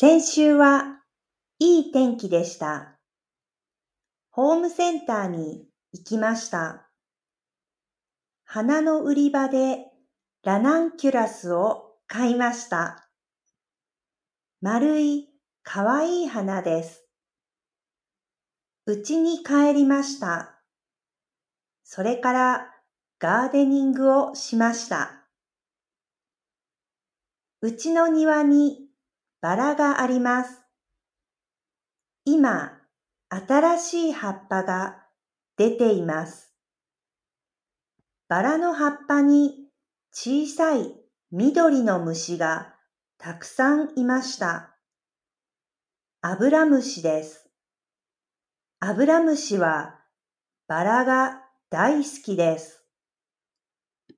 先週はいい天気でした。ホームセンターに行きました。花の売り場でラナンキュラスを買いました。丸いかわいい花です。家に帰りました。それからガーデニングをしました。うちの庭にバラがあります。今、新しい葉っぱが出ています。バラの葉っぱに小さい緑の虫がたくさんいました。アブラムシです。アブラムシはバラが大好きです。